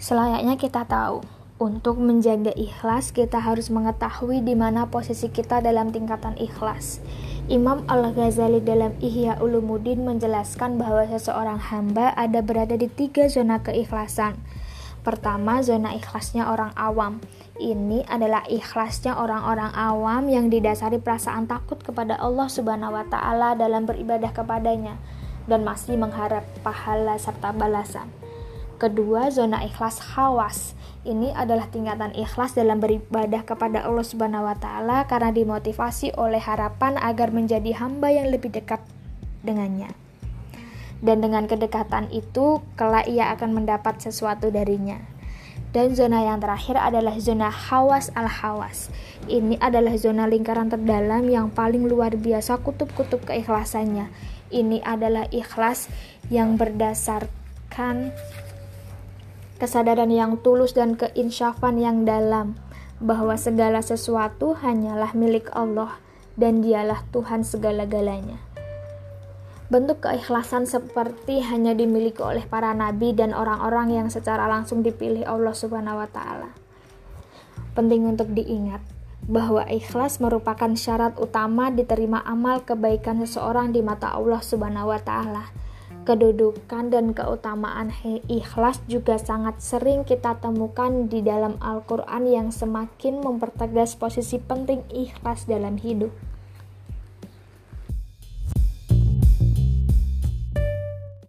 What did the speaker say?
Selayaknya kita tahu, untuk menjaga ikhlas kita harus mengetahui di mana posisi kita dalam tingkatan ikhlas. Imam Al-Ghazali dalam Ihya Ulumuddin menjelaskan bahwa seseorang hamba ada berada di tiga zona keikhlasan. Pertama, zona ikhlasnya orang awam. Ini adalah ikhlasnya orang-orang awam yang didasari perasaan takut kepada Allah Subhanahu wa taala dalam beribadah kepadanya dan masih mengharap pahala serta balasan. Kedua, zona ikhlas khawas. Ini adalah tingkatan ikhlas dalam beribadah kepada Allah Subhanahu wa taala karena dimotivasi oleh harapan agar menjadi hamba yang lebih dekat dengannya. Dan dengan kedekatan itu, kelak ia akan mendapat sesuatu darinya. Dan zona yang terakhir adalah zona hawas al-hawas. Ini adalah zona lingkaran terdalam yang paling luar biasa kutub-kutub keikhlasannya. Ini adalah ikhlas yang berdasarkan kesadaran yang tulus dan keinsyafan yang dalam bahwa segala sesuatu hanyalah milik Allah dan dialah Tuhan segala-galanya. Bentuk keikhlasan seperti hanya dimiliki oleh para nabi dan orang-orang yang secara langsung dipilih Allah Subhanahu wa taala. Penting untuk diingat bahwa ikhlas merupakan syarat utama diterima amal kebaikan seseorang di mata Allah Subhanahu wa taala Kedudukan dan keutamaan ikhlas juga sangat sering kita temukan di dalam Al-Quran yang semakin mempertegas posisi penting ikhlas dalam hidup.